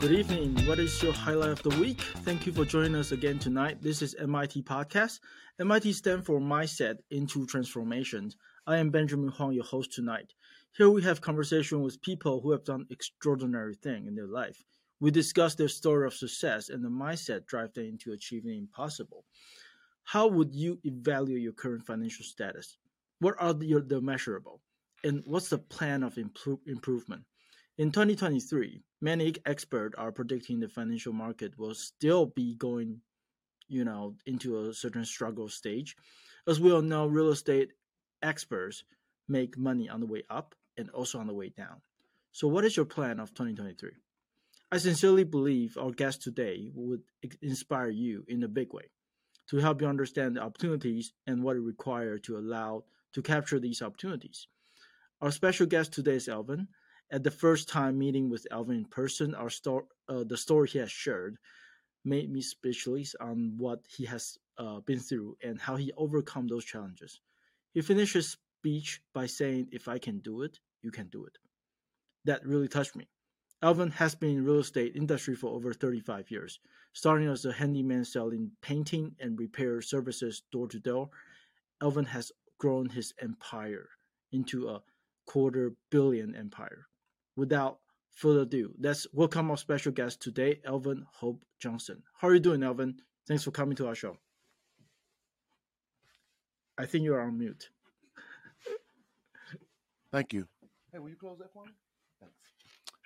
Good evening. What is your highlight of the week? Thank you for joining us again tonight. This is MIT Podcast. MIT stands for Mindset into Transformation. I am Benjamin Huang, your host tonight. Here we have conversation with people who have done extraordinary thing in their life. We discuss their story of success and the mindset drive them into achieving the impossible. How would you evaluate your current financial status? What are the, the measurable? And what's the plan of improve, improvement? In 2023, many experts are predicting the financial market will still be going, you know, into a certain struggle stage. As we all know, real estate experts make money on the way up and also on the way down. So, what is your plan of 2023? I sincerely believe our guest today would inspire you in a big way to help you understand the opportunities and what it requires to allow to capture these opportunities. Our special guest today is Alvin at the first time meeting with Alvin in person, our sto- uh, the story he has shared made me speechless on what he has uh, been through and how he overcome those challenges. He finished his speech by saying, "If I can do it, you can do it." That really touched me. Alvin has been in real estate industry for over 35 years, starting as a handyman selling painting and repair services door to door. Alvin has grown his empire into a quarter billion empire without further ado, let's welcome our special guest today, Alvin Hope Johnson. How are you doing, Alvin? Thanks for coming to our show. I think you're on mute. Thank you. Hey, will you close that for me? Thanks.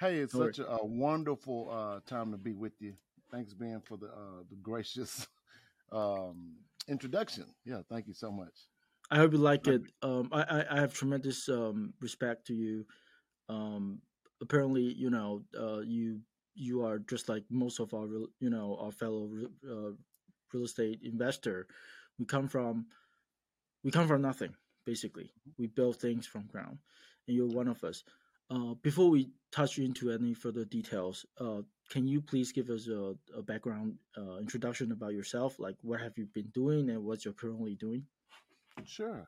Hey, it's no such a, a, wonderful uh, time to be with you. Thanks, Ben, for the uh, the gracious um, introduction. Yeah, thank you so much. I hope you like it. Um, I, I, have tremendous um, respect to you. Um, apparently, you know, uh, you you are just like most of our, you know, our fellow uh, real estate investor. We come from we come from nothing basically. We build things from ground, and you're one of us. Uh, before we touch into any further details, uh, can you please give us a, a background uh, introduction about yourself? Like, what have you been doing and what you're currently doing? Sure.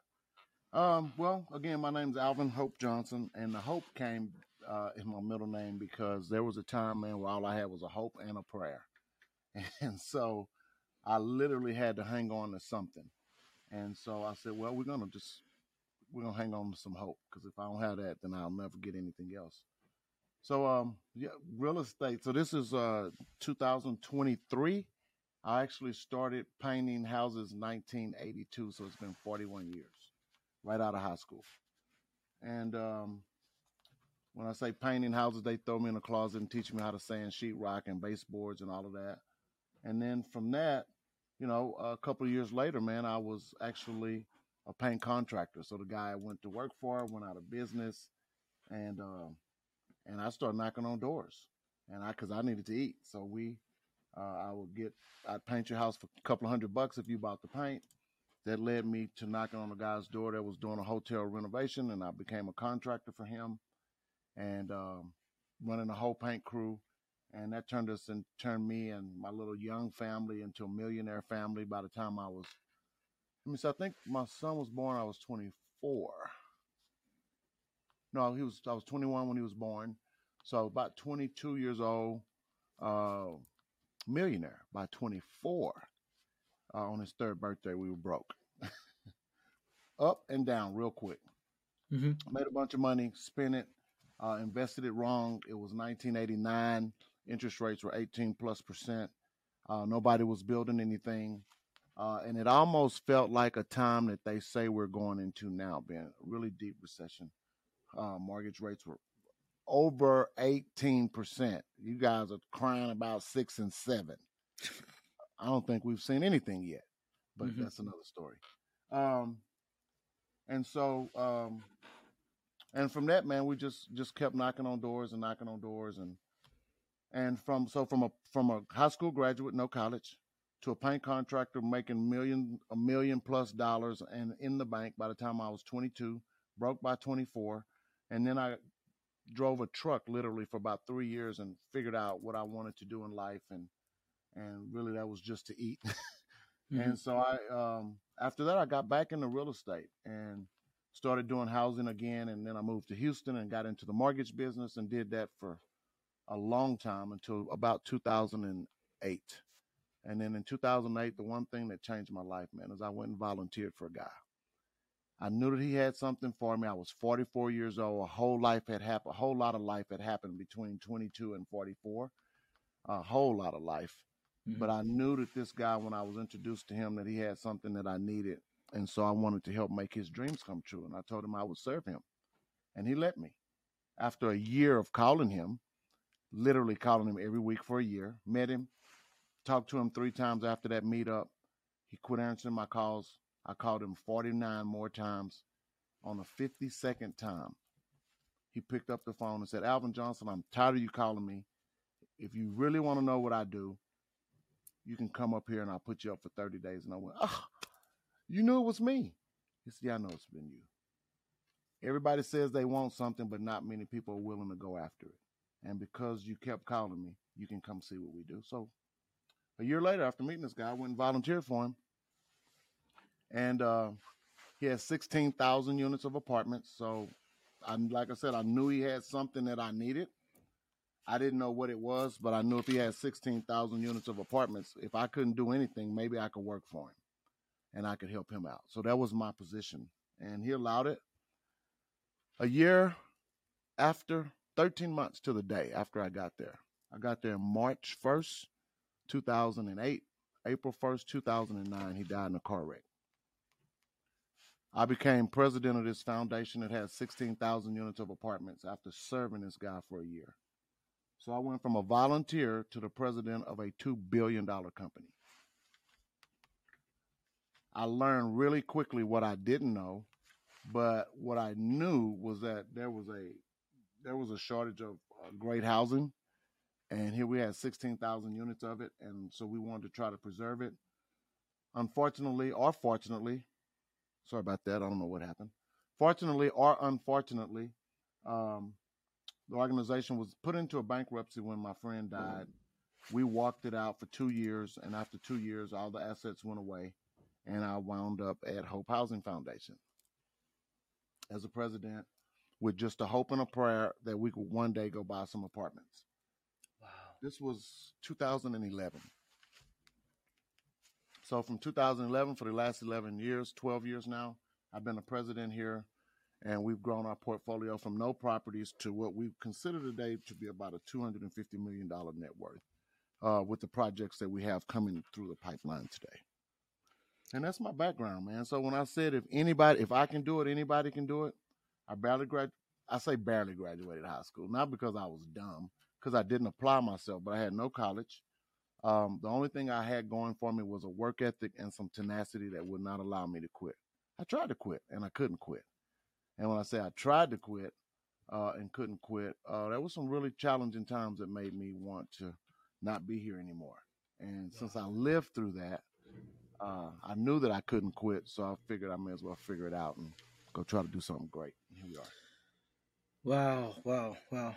Um, well, again, my name is Alvin Hope Johnson, and the hope came uh, is my middle name because there was a time, man, where all I had was a hope and a prayer. And so I literally had to hang on to something. And so I said, well, we're going to just, we're going to hang on to some hope because if I don't have that, then I'll never get anything else. So, um, yeah, real estate. So this is, uh, 2023. I actually started painting houses 1982. So it's been 41 years right out of high school. And, um, when I say painting houses, they throw me in a closet and teach me how to sand sheetrock and baseboards and all of that. And then from that, you know, a couple of years later, man, I was actually a paint contractor. So the guy I went to work for went out of business, and uh, and I started knocking on doors, and I because I needed to eat. So we, uh, I would get, I'd paint your house for a couple of hundred bucks if you bought the paint. That led me to knocking on a guy's door that was doing a hotel renovation, and I became a contractor for him and um, running a whole paint crew. And that turned us and turned me and my little young family into a millionaire family by the time I was, I mean, so I think my son was born, I was 24. No, he was, I was 21 when he was born. So about 22 years old, uh, millionaire by 24. Uh, on his third birthday, we were broke. Up and down real quick. Mm-hmm. Made a bunch of money, spent it, uh, invested it wrong. It was 1989. Interest rates were 18 plus percent. Uh, nobody was building anything. Uh, and it almost felt like a time that they say we're going into now, Ben. Really deep recession. Uh, mortgage rates were over 18%. You guys are crying about six and seven. I don't think we've seen anything yet, but mm-hmm. that's another story. Um, and so um, and from that man we just just kept knocking on doors and knocking on doors. And and from so from a from a high school graduate no college to a paint contractor making million a million plus dollars and in the bank by the time I was 22 broke by 24 and then I drove a truck literally for about 3 years and figured out what I wanted to do in life. And and really that was just to eat. Mm-hmm. and so I um after that I got back into real estate. And started doing housing again and then I moved to Houston and got into the mortgage business and did that for a long time until about 2008. And then in 2008, the one thing that changed my life, man, is I went and volunteered for a guy. I knew that he had something for me. I was 44 years old. A whole life had happened. A whole lot of life had happened between 22 and 44. A whole lot of life. Mm-hmm. But I knew that this guy, when I was introduced to him, that he had something that I needed. And so I wanted to help make his dreams come true. And I told him I would serve him. And he let me. After a year of calling him, literally calling him every week for a year, met him, talked to him three times after that meetup. He quit answering my calls. I called him 49 more times. On the 52nd time, he picked up the phone and said, Alvin Johnson, I'm tired of you calling me. If you really want to know what I do, you can come up here and I'll put you up for 30 days. And I went, oh, you knew it was me. He said, yeah, I know it's been you. Everybody says they want something, but not many people are willing to go after it. And because you kept calling me, you can come see what we do. So a year later, after meeting this guy, I went and volunteered for him. And uh, he has 16,000 units of apartments. So, I, like I said, I knew he had something that I needed. I didn't know what it was, but I knew if he had 16,000 units of apartments, if I couldn't do anything, maybe I could work for him and I could help him out. So that was my position. And he allowed it. A year after, 13 months to the day after I got there. I got there March 1st, 2008. April 1st, 2009, he died in a car wreck. I became president of this foundation that has 16,000 units of apartments after serving this guy for a year. So I went from a volunteer to the president of a $2 billion company. I learned really quickly what I didn't know, but what I knew was that there was a there was a shortage of uh, great housing, and here we had 16,000 units of it, and so we wanted to try to preserve it. Unfortunately, or fortunately, sorry about that, I don't know what happened. Fortunately or unfortunately, um, the organization was put into a bankruptcy when my friend died. We walked it out for two years, and after two years, all the assets went away, and I wound up at Hope Housing Foundation as a president with just a hope and a prayer that we could one day go buy some apartments. Wow. This was 2011. So from 2011 for the last 11 years, 12 years now, I've been a president here and we've grown our portfolio from no properties to what we consider today to be about a $250 million net worth uh, with the projects that we have coming through the pipeline today. And that's my background, man. So when I said if anybody, if I can do it, anybody can do it. I barely grad, I say barely graduated high school, not because I was dumb, because I didn't apply myself, but I had no college. Um, the only thing I had going for me was a work ethic and some tenacity that would not allow me to quit. I tried to quit and I couldn't quit. And when I say I tried to quit uh, and couldn't quit, uh, there was some really challenging times that made me want to not be here anymore. And since I lived through that, uh, I knew that I couldn't quit, so I figured I may as well figure it out and go try to do something great. Here we are. Wow! Wow! Wow!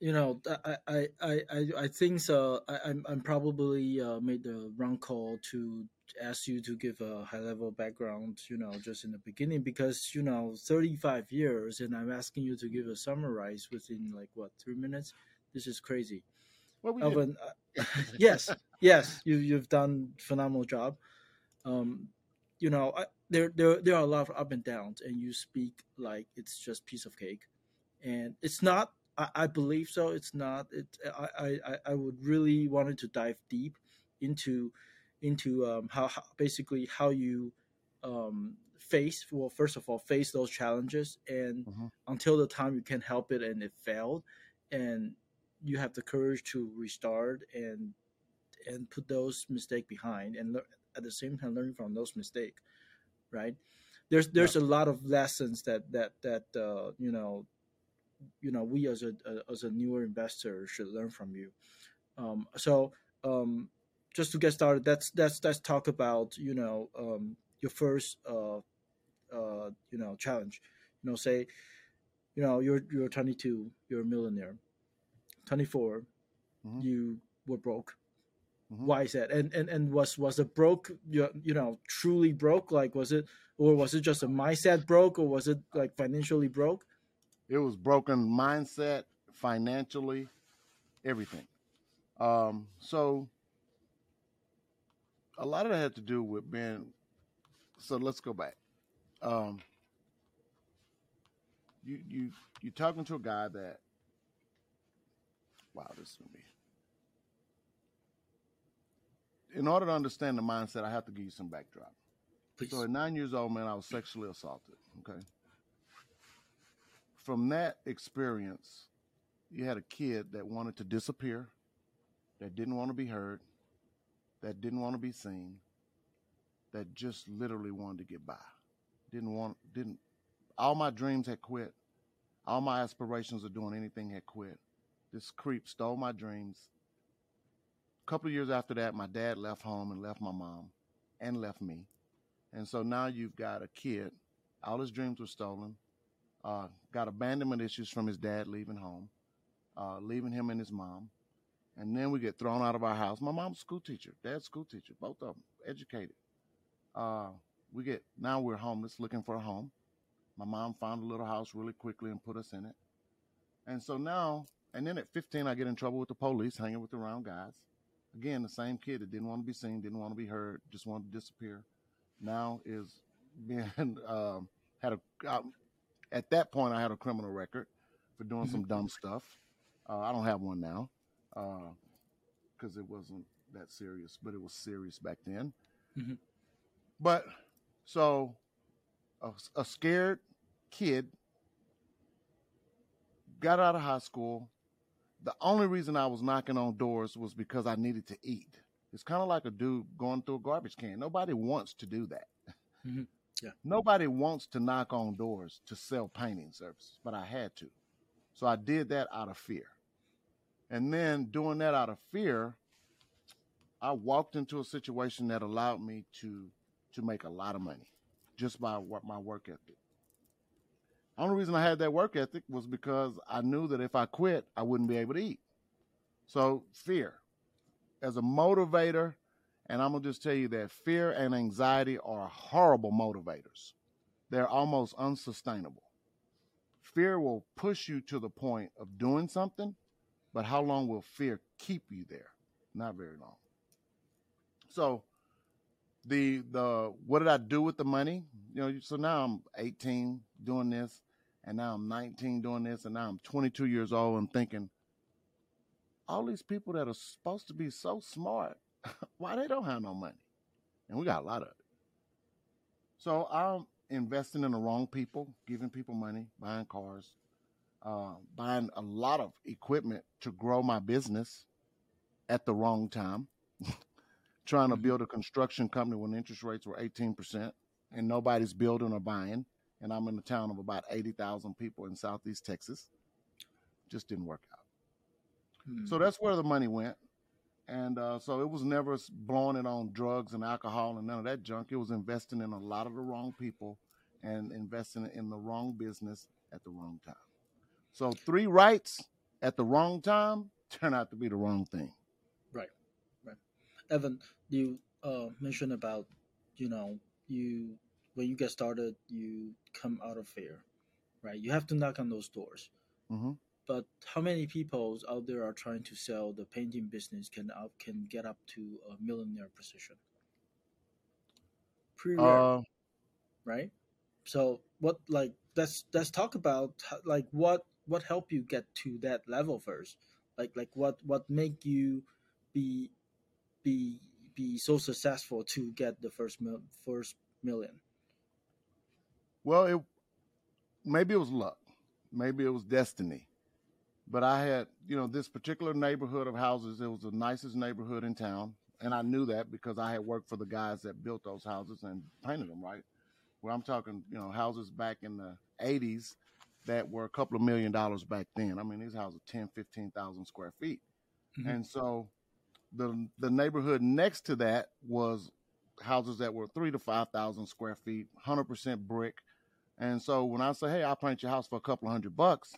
You know, I I I I think so. I, I'm I'm probably uh, made the wrong call to ask you to give a high level background. You know, just in the beginning because you know 35 years, and I'm asking you to give a summarize within like what three minutes. This is crazy. We uh, yes, yes, you you've done phenomenal job. Um, you know, I, there there there are a lot of up and downs, and you speak like it's just piece of cake, and it's not. I, I believe so. It's not. It. I, I I would really wanted to dive deep into into um, how, how basically how you um, face well first of all face those challenges and mm-hmm. until the time you can help it and it failed and you have the courage to restart and and put those mistakes behind and le- at the same time learn from those mistakes right? There's there's yeah. a lot of lessons that that that uh, you know you know we as a, a, as a newer investor should learn from you. Um, so um, just to get started that's that's let's talk about you know um, your first uh, uh, you know challenge. You know say you know you're you're 22 you're a millionaire 24 mm-hmm. you were broke mm-hmm. why is that and and and was was it broke you, you know truly broke like was it or was it just a mindset broke or was it like financially broke it was broken mindset financially everything. Um, so a lot of that had to do with being. So let's go back. Um, you you you're talking to a guy that. Wow, this is gonna be. In order to understand the mindset, I have to give you some backdrop. Please. So at nine years old, man, I was sexually assaulted. Okay. From that experience, you had a kid that wanted to disappear, that didn't want to be heard, that didn't want to be seen, that just literally wanted to get by. Didn't want, didn't, all my dreams had quit. All my aspirations of doing anything had quit. This creep stole my dreams. A couple years after that, my dad left home and left my mom and left me. And so now you've got a kid, all his dreams were stolen, uh, got abandonment issues from his dad leaving home, uh, leaving him and his mom. And then we get thrown out of our house. My mom's a school teacher, dad's school teacher, both of them educated. Uh, we get now we're homeless, looking for a home. My mom found a little house really quickly and put us in it. And so now, and then at 15, I get in trouble with the police, hanging with the wrong guys. Again, the same kid that didn't want to be seen, didn't want to be heard, just wanted to disappear. Now is being um, had a um, at that point I had a criminal record for doing some dumb stuff. Uh, I don't have one now because it wasn't that serious, but it was serious back then. Mhm. But so a, a scared kid got out of high school. The only reason I was knocking on doors was because I needed to eat. It's kind of like a dude going through a garbage can. Nobody wants to do that. Mhm. Yeah. Nobody wants to knock on doors to sell painting services, but I had to. So I did that out of fear. And then doing that out of fear, I walked into a situation that allowed me to to make a lot of money just by what my work ethic. Only reason I had that work ethic was because I knew that if I quit, I wouldn't be able to eat. So fear as a motivator, and I'm gonna just tell you that fear and anxiety are horrible motivators. They're almost unsustainable. Fear will push you to the point of doing something, but how long will fear keep you there? Not very long. So the the what did I do with the money? You know, so now I'm 18 doing this, and now I'm 19 doing this, and now I'm 22 years old and thinking, all these people that are supposed to be so smart, why they don't have no money? And we got a lot of it. So I'm investing in the wrong people, giving people money, buying cars, uh, buying a lot of equipment to grow my business at the wrong time. Trying to Mhm. build a construction company when interest rates were 18% and nobody's building or buying. And I'm in a town of about 80,000 people in Southeast Texas. Just didn't work out. Hmm. So that's where the money went. And uh, so it was never blowing it on drugs and alcohol and none of that junk. It was investing in a lot of the wrong people and investing in the wrong business at the wrong time. So three rights at the wrong time turn out to be the wrong thing. Evan, you uh, mentioned about you know you when you get started, you come out of fear, right? You have to knock on those doors. hmm But how many people out there are trying to sell the painting business can out can get up to a millionaire position? Pretty rare, Uh, right? So what like let's let's talk about like what what helped you get to that level first. Like like what what make you be be be so successful to get the first mil, first million? well, it maybe it was luck, maybe it was destiny, but I had you know this particular neighborhood of houses. It was the nicest neighborhood in town, and I knew that because I had worked for the guys that built those houses and painted them. Right, where I'm talking, you know, houses back in the '80s that were a couple of million dollars back then. I mean, these houses 10, 15,000 square feet, Mhm. and so the the neighborhood next to that was houses that were three to five thousand square feet, hundred percent brick. And so when I say, "Hey, I'll paint your house for a couple of hundred bucks,"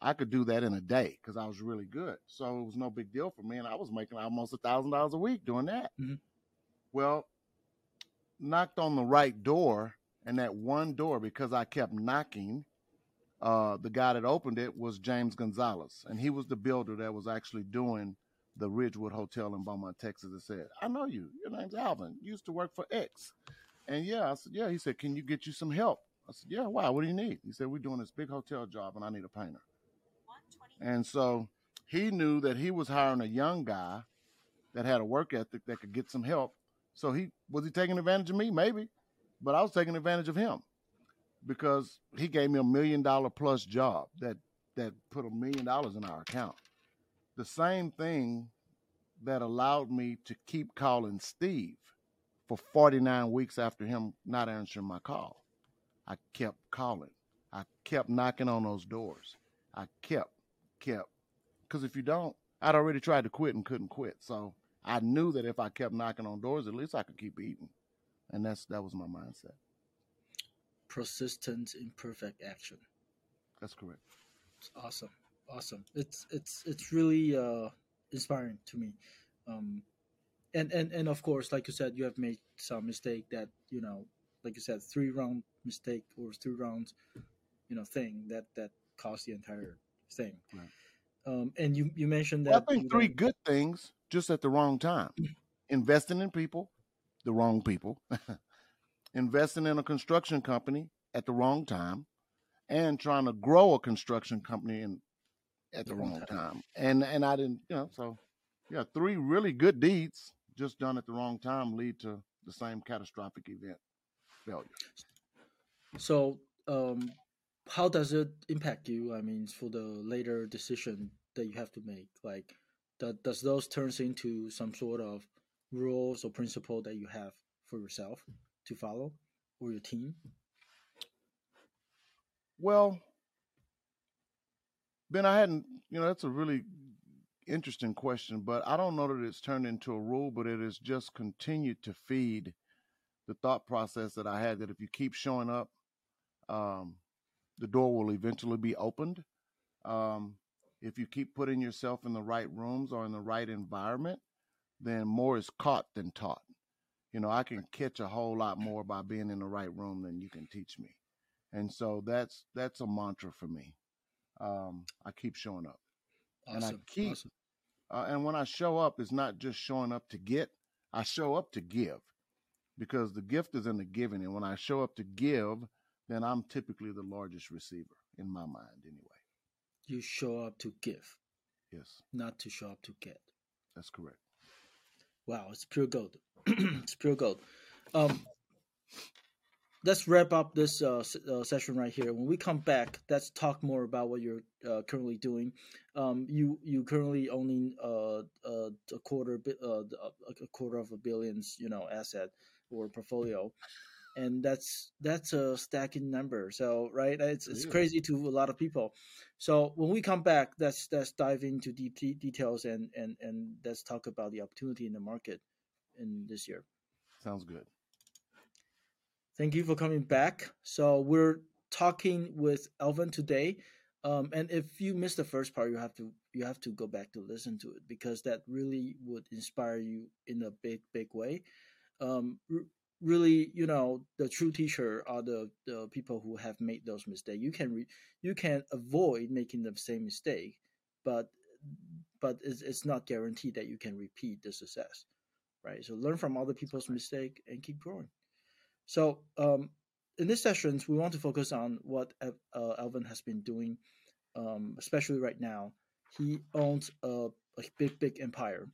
I could do that in a day because I was really good. So it was no big deal for me, and I was making almost a thousand dollars a week doing that. Mhm. Well, knocked on the right door, and that one door because I kept knocking uh, the guy that opened it was James Gonzalez, and he was the builder that was actually doing the Ridgewood Hotel in Beaumont, Texas. and said, "I know you. Your name's Alvin. You used to work for X." And yeah, I said, "Yeah." He said, "Can you get you some help?" I said, "Yeah." Why? What do you need? He said, "We're doing this big hotel job, and I need a painter." And so he knew that he was hiring a young guy that had a work ethic that could get some help. So he was he taking advantage of me? Maybe, but I was taking advantage of him because he gave me a million dollar plus job that that put a million dollars in our account. The same thing that allowed me to keep calling Steve for 49 weeks after him not answering my call. I kept calling. I kept knocking on those doors. I kept, kept. Because if you don't, I'd already tried to quit and couldn't quit. So I knew that if I kept knocking on doors, at least I could keep eating. And that's that was my mindset persistent imperfect action. That's correct. It's awesome, awesome. It's it's it's really uh, inspiring to me. Um, and and and of course, like you said, you have made some mistake that you know, like you said, three round mistake or three rounds, you know, thing that that caused the entire thing. Right. Um, and you you mentioned that well, I think three good things just at the wrong time. Investing in people, the wrong people. investing in a construction company at the wrong time and trying to grow a construction company in, at the, wrong time. time. And and I didn't, you know, so yeah, three really good deeds just done at the wrong time lead to the same catastrophic event failure. So, um, how does it impact you? I mean, for the later decision that you have to make, like, that does those turns into some sort of rules or principle that you have for yourself? to follow or your team? Well, Ben, I hadn't, you know, that's a really interesting question, but I don't know that it's turned into a rule, but it has just continued to feed the thought process that I had that if you keep showing up, um, the door will eventually be opened. Um, if you keep putting yourself in the right rooms or in the right environment, then more is caught than taught you know, I can catch a whole lot more by being in the right room than you can teach me. And so that's that's a mantra for me. Um, I keep showing up, awesome. and I keep. Awesome. Uh, and when I show up, it's not just showing up to get. I show up to give, because the gift is in the giving. And when I show up to give, then I'm typically the largest receiver in my mind, anyway. You show up to give. Yes. Not to show up to get. That's correct. Wow, it's pure gold. it's pure gold. Um, let's wrap up this uh, uh, session right here. When we come back, let's talk more about what you're uh, currently doing. Um, you you currently owning uh, uh a quarter uh, a quarter of a billions you know asset or portfolio, and that's that's a stacking number. So right, it's it's yeah. crazy to a lot of people. So when we come back, let's let's dive into deep details and and and let's talk about the opportunity in the market in this year. Sounds good. Thank you for coming back. So we're talking with Alvin today. Um, and if you missed the first part, you have to you have to go back to listen to it because that really would inspire you in a big big way. Um, r- really, you know, the true teacher are the, the people who have made those mistakes. You can re- you can avoid making the same mistake, but but it's, it's not guaranteed that you can repeat the success right? So learn from other people's mistake and keep growing. So um, in this sessions, we want to focus on what uh, Alvin has been doing, um, especially right now. He owns a, a big, big empire.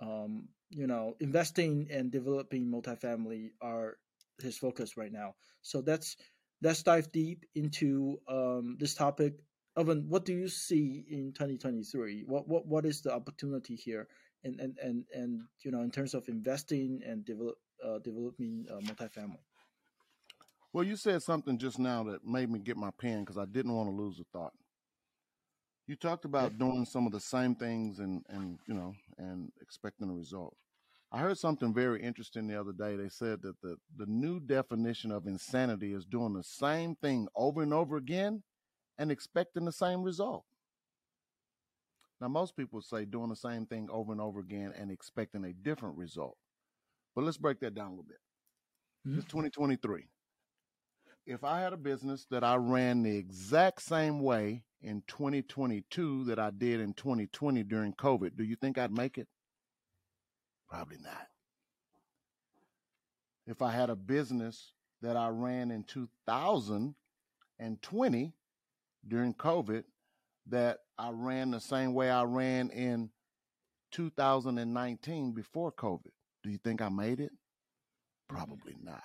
Um, you know, investing and developing multifamily are his focus right now. So that's let's dive deep into um, this topic. Alvin, what do you see in 2023? What what what is the opportunity here and and and, and you know in terms of investing and develop uh, developing uh, multifamily. Well, you said something just now that made me get my pen because I didn't want to lose a thought. You talked about doing some of the same things and and you know and expecting a result. I heard something very interesting the other day. They said that the the new definition of insanity is doing the same thing over and over again and expecting the same result. Now, most people say doing the same thing over and over again and expecting a different result. But let's break that down a little bit. Mm-hmm. It's 2023. if I had a business that I ran the exact same way in 2022 that I did in 2020 during COVID, do you think I'd make it? Probably not. If I had a business that I ran in 2020 during COVID that I ran the same way I ran in 2019 before COVID, do you think I made it? Probably not.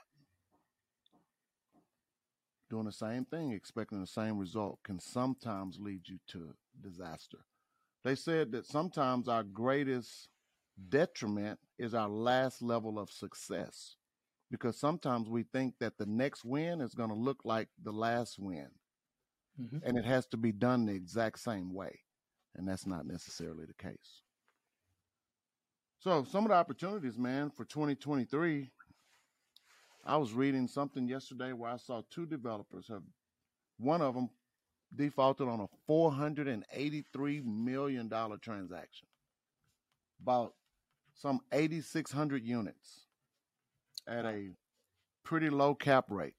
Doing the same thing, expecting the same result, can sometimes lead you to disaster. They said that sometimes our greatest detriment is our last level of success because sometimes we think that the next win is going to look like the last win mm-hmm. and it has to be done the exact same way and that's not necessarily the case so some of the opportunities man for 2023 i was reading something yesterday where i saw two developers have one of them defaulted on a 483 million dollar transaction. About some 8600 units at a pretty low cap rate,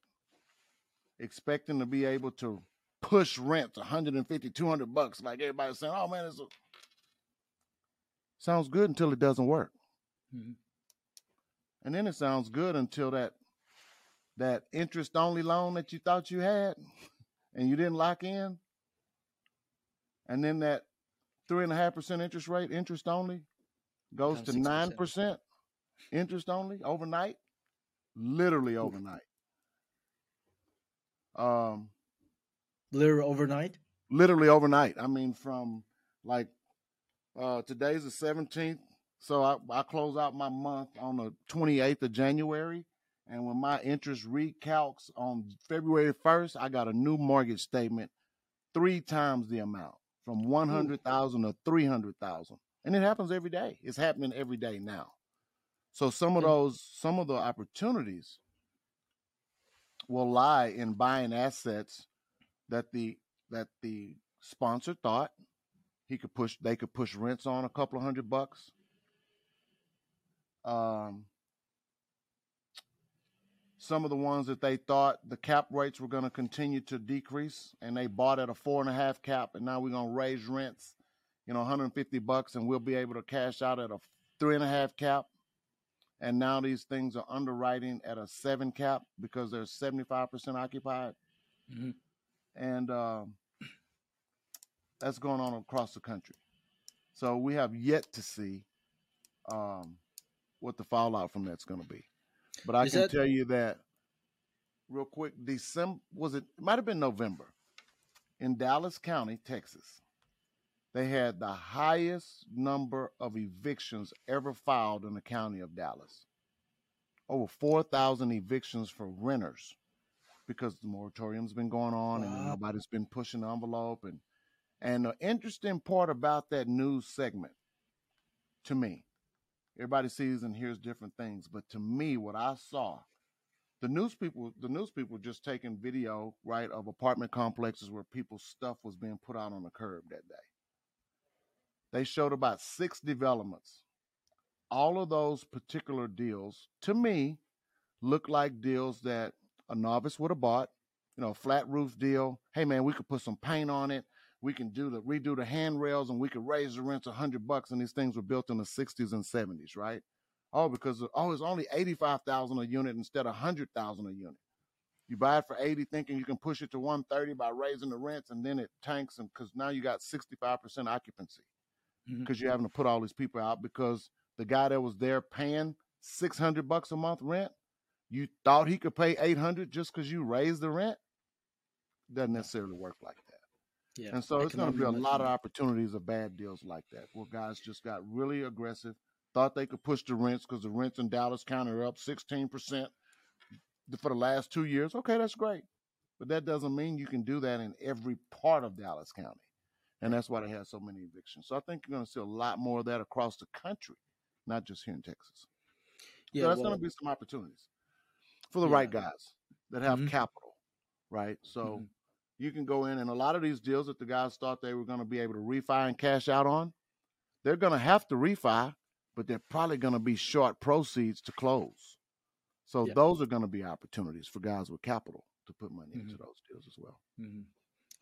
expecting to be able to push rents 150, 200 bucks, like everybody's saying, oh man, it's a... sounds good until it doesn't work. Mm-hmm. And then it sounds good until that that interest only loan that you thought you had and you didn't lock in. And then that three and a half percent interest rate, interest only, goes to nine percent interest only overnight literally overnight. Um, literally overnight. Literally overnight. I mean, from like uh, today's the seventeenth, so I, I close out my month on the twenty eighth of January, and when my interest recalcs on February first, I got a new mortgage statement, three times the amount, from one hundred thousand to three hundred thousand, and it happens every day. It's happening every day now. So some of those, some of the opportunities will lie in buying assets that the that the sponsor thought he could push they could push rents on a couple of hundred bucks. Um, some of the ones that they thought the cap rates were going to continue to decrease and they bought at a four and a half cap and now we're going to raise rents you know 150 bucks and we'll be able to cash out at a three and a half cap and now these things are underwriting at a seven cap because they're 75% occupied mm-hmm. and um, that's going on across the country so we have yet to see um, what the fallout from that's going to be but i Is can that... tell you that real quick december was it, it might have been november in dallas county texas they had the highest number of evictions ever filed in the county of Dallas. Over 4,000 evictions for renters because the moratorium's been going on wow. and nobody's been pushing the envelope. And, and the interesting part about that news segment to me, everybody sees and hears different things, but to me, what I saw, the news people, the news people just taking video, right, of apartment complexes where people's stuff was being put out on the curb that day they showed about six developments. All of those particular deals, to me, look like deals that a novice would have bought. You know, flat roof deal. Hey man, we could put some paint on it. We can do the redo the handrails, and we could raise the rents a hundred bucks. And these things were built in the '60s and '70s, right? Oh, because oh, it's only eighty-five thousand a unit instead of hundred thousand a unit. You buy it for 80 thinking you can push it to 130 by raising the rents and then it tanks and because now you got 65% occupancy because mm-hmm. you're having to put all these people out because the guy that was there paying 600 bucks a month rent, you thought he could pay 800 just because you raised the rent. Doesn't necessarily work like that. Yeah. And so it's going to be a lot of opportunities of bad deals like that where guys just got really aggressive, thought they could push the rents because the rents in Dallas County are up 16% for the last two years. Okay, that's great. But that doesn't mean you can do that in every part of Dallas County and that's why they have so many evictions. So I think you're going to see a lot more of that across the country, not just here in Texas. Yeah, so that's well, going to be some opportunities for the yeah. right guys that have mm-hmm. capital, right? So mm-hmm. You can go in, and a lot of these deals that the guys thought they were going to be able to refi and cash out on, they're going to have to refi, but they're probably going to be short proceeds to close. So those are going to be opportunities for guys with capital to put money mm-hmm. into those deals as well. Mm-hmm.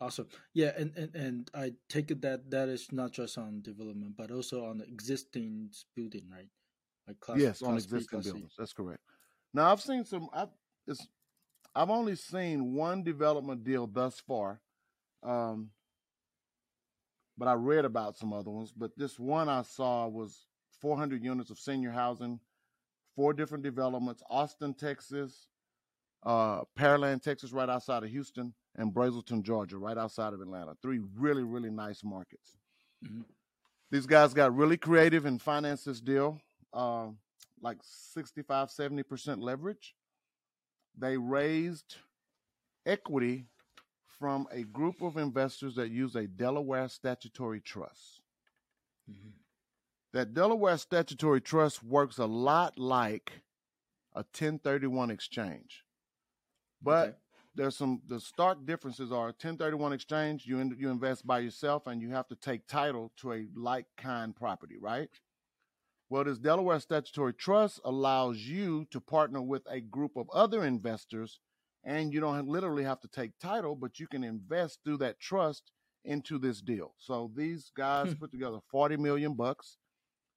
Awesome. Yeah, and, and and I take it that that is not just on development, but also on the existing building, right? Like class, yes, class on existing buildings. That's correct. Now I've seen some. I've it's, I've only seen one development deal thus far, um, but I read about some other ones. But this one I saw was 400 units of senior housing, four different developments: Austin, Texas, uh, Pearland, Texas, right outside of Houston, and Braselton, Georgia, right outside of Atlanta. Three really, really nice markets. Mm-hmm. These guys got really creative and financed this deal, uh, like 65, 70% leverage. They raised equity from a group of investors that use a Delaware statutory trust. Mm-hmm. That Delaware statutory trust works a lot like a 1031 exchange. But okay. there's some the stark differences are 1031 exchange, you in, you invest by yourself and you have to take title to a like kind property, right? Well, this Delaware Statutory Trust allows you to partner with a group of other investors, and you don't literally have to take title, but you can invest through that trust into this deal. So these guys hmm. put together 40 million bucks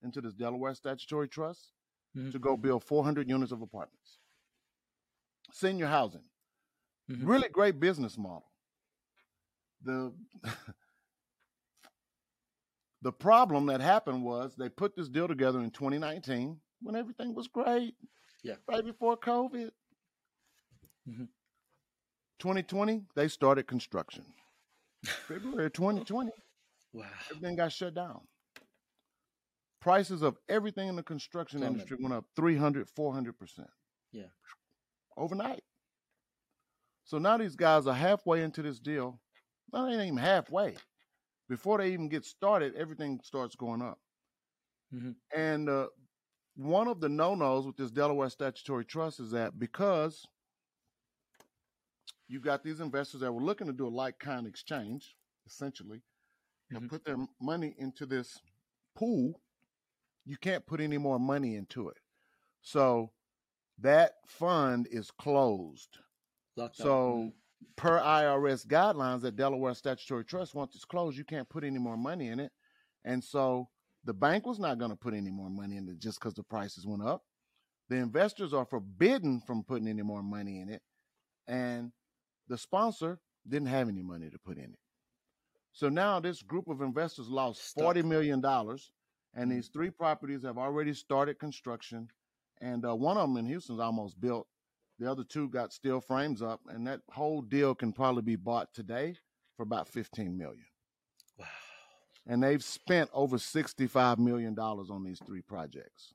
into this Delaware Statutory Trust mm-hmm. to go build 400 units of apartments. Senior housing. Mm-hmm. Really great business model. The the problem that happened was they put this deal together in 2019 when everything was great. Yeah. Right before COVID. Mm-hmm. 2020, they started construction. February 2020. Wow. Everything got shut down. Prices of everything in the construction industry went up 300, 400%. Yeah. Overnight. So now these guys are halfway into this deal. they ain't even halfway. Before they even get started, everything starts going up. Mm-hmm. And uh, one of the no nos with this Delaware statutory trust is that because you've got these investors that were looking to do a like kind exchange, essentially, mm-hmm. and put their money into this pool, you can't put any more money into it. So that fund is closed so, mm-hmm. Per IRS guidelines, that Delaware Statutory Trust, once it's closed, you can't put any more money in it. And so the bank was not going to put any more money in it just because the prices went up. The investors are forbidden from putting any more money in it. And the sponsor didn't have any money to put in it. So now this group of investors lost $40 million. And mm-hmm. these three properties have already started construction. And uh, one of them in Houston's almost built. The other two got steel frames up, and that whole deal can probably be bought today for about 15 million. Wow. And they've spent over 65 million dollars on these three projects.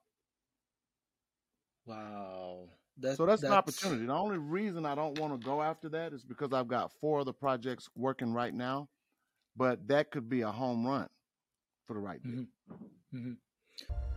Wow. That, so that's, that's, an opportunity. The only reason I don't want to go after that is because I've got four other projects working right now, but that could be a home run for the right deal. Mm-hmm. Mm-hmm.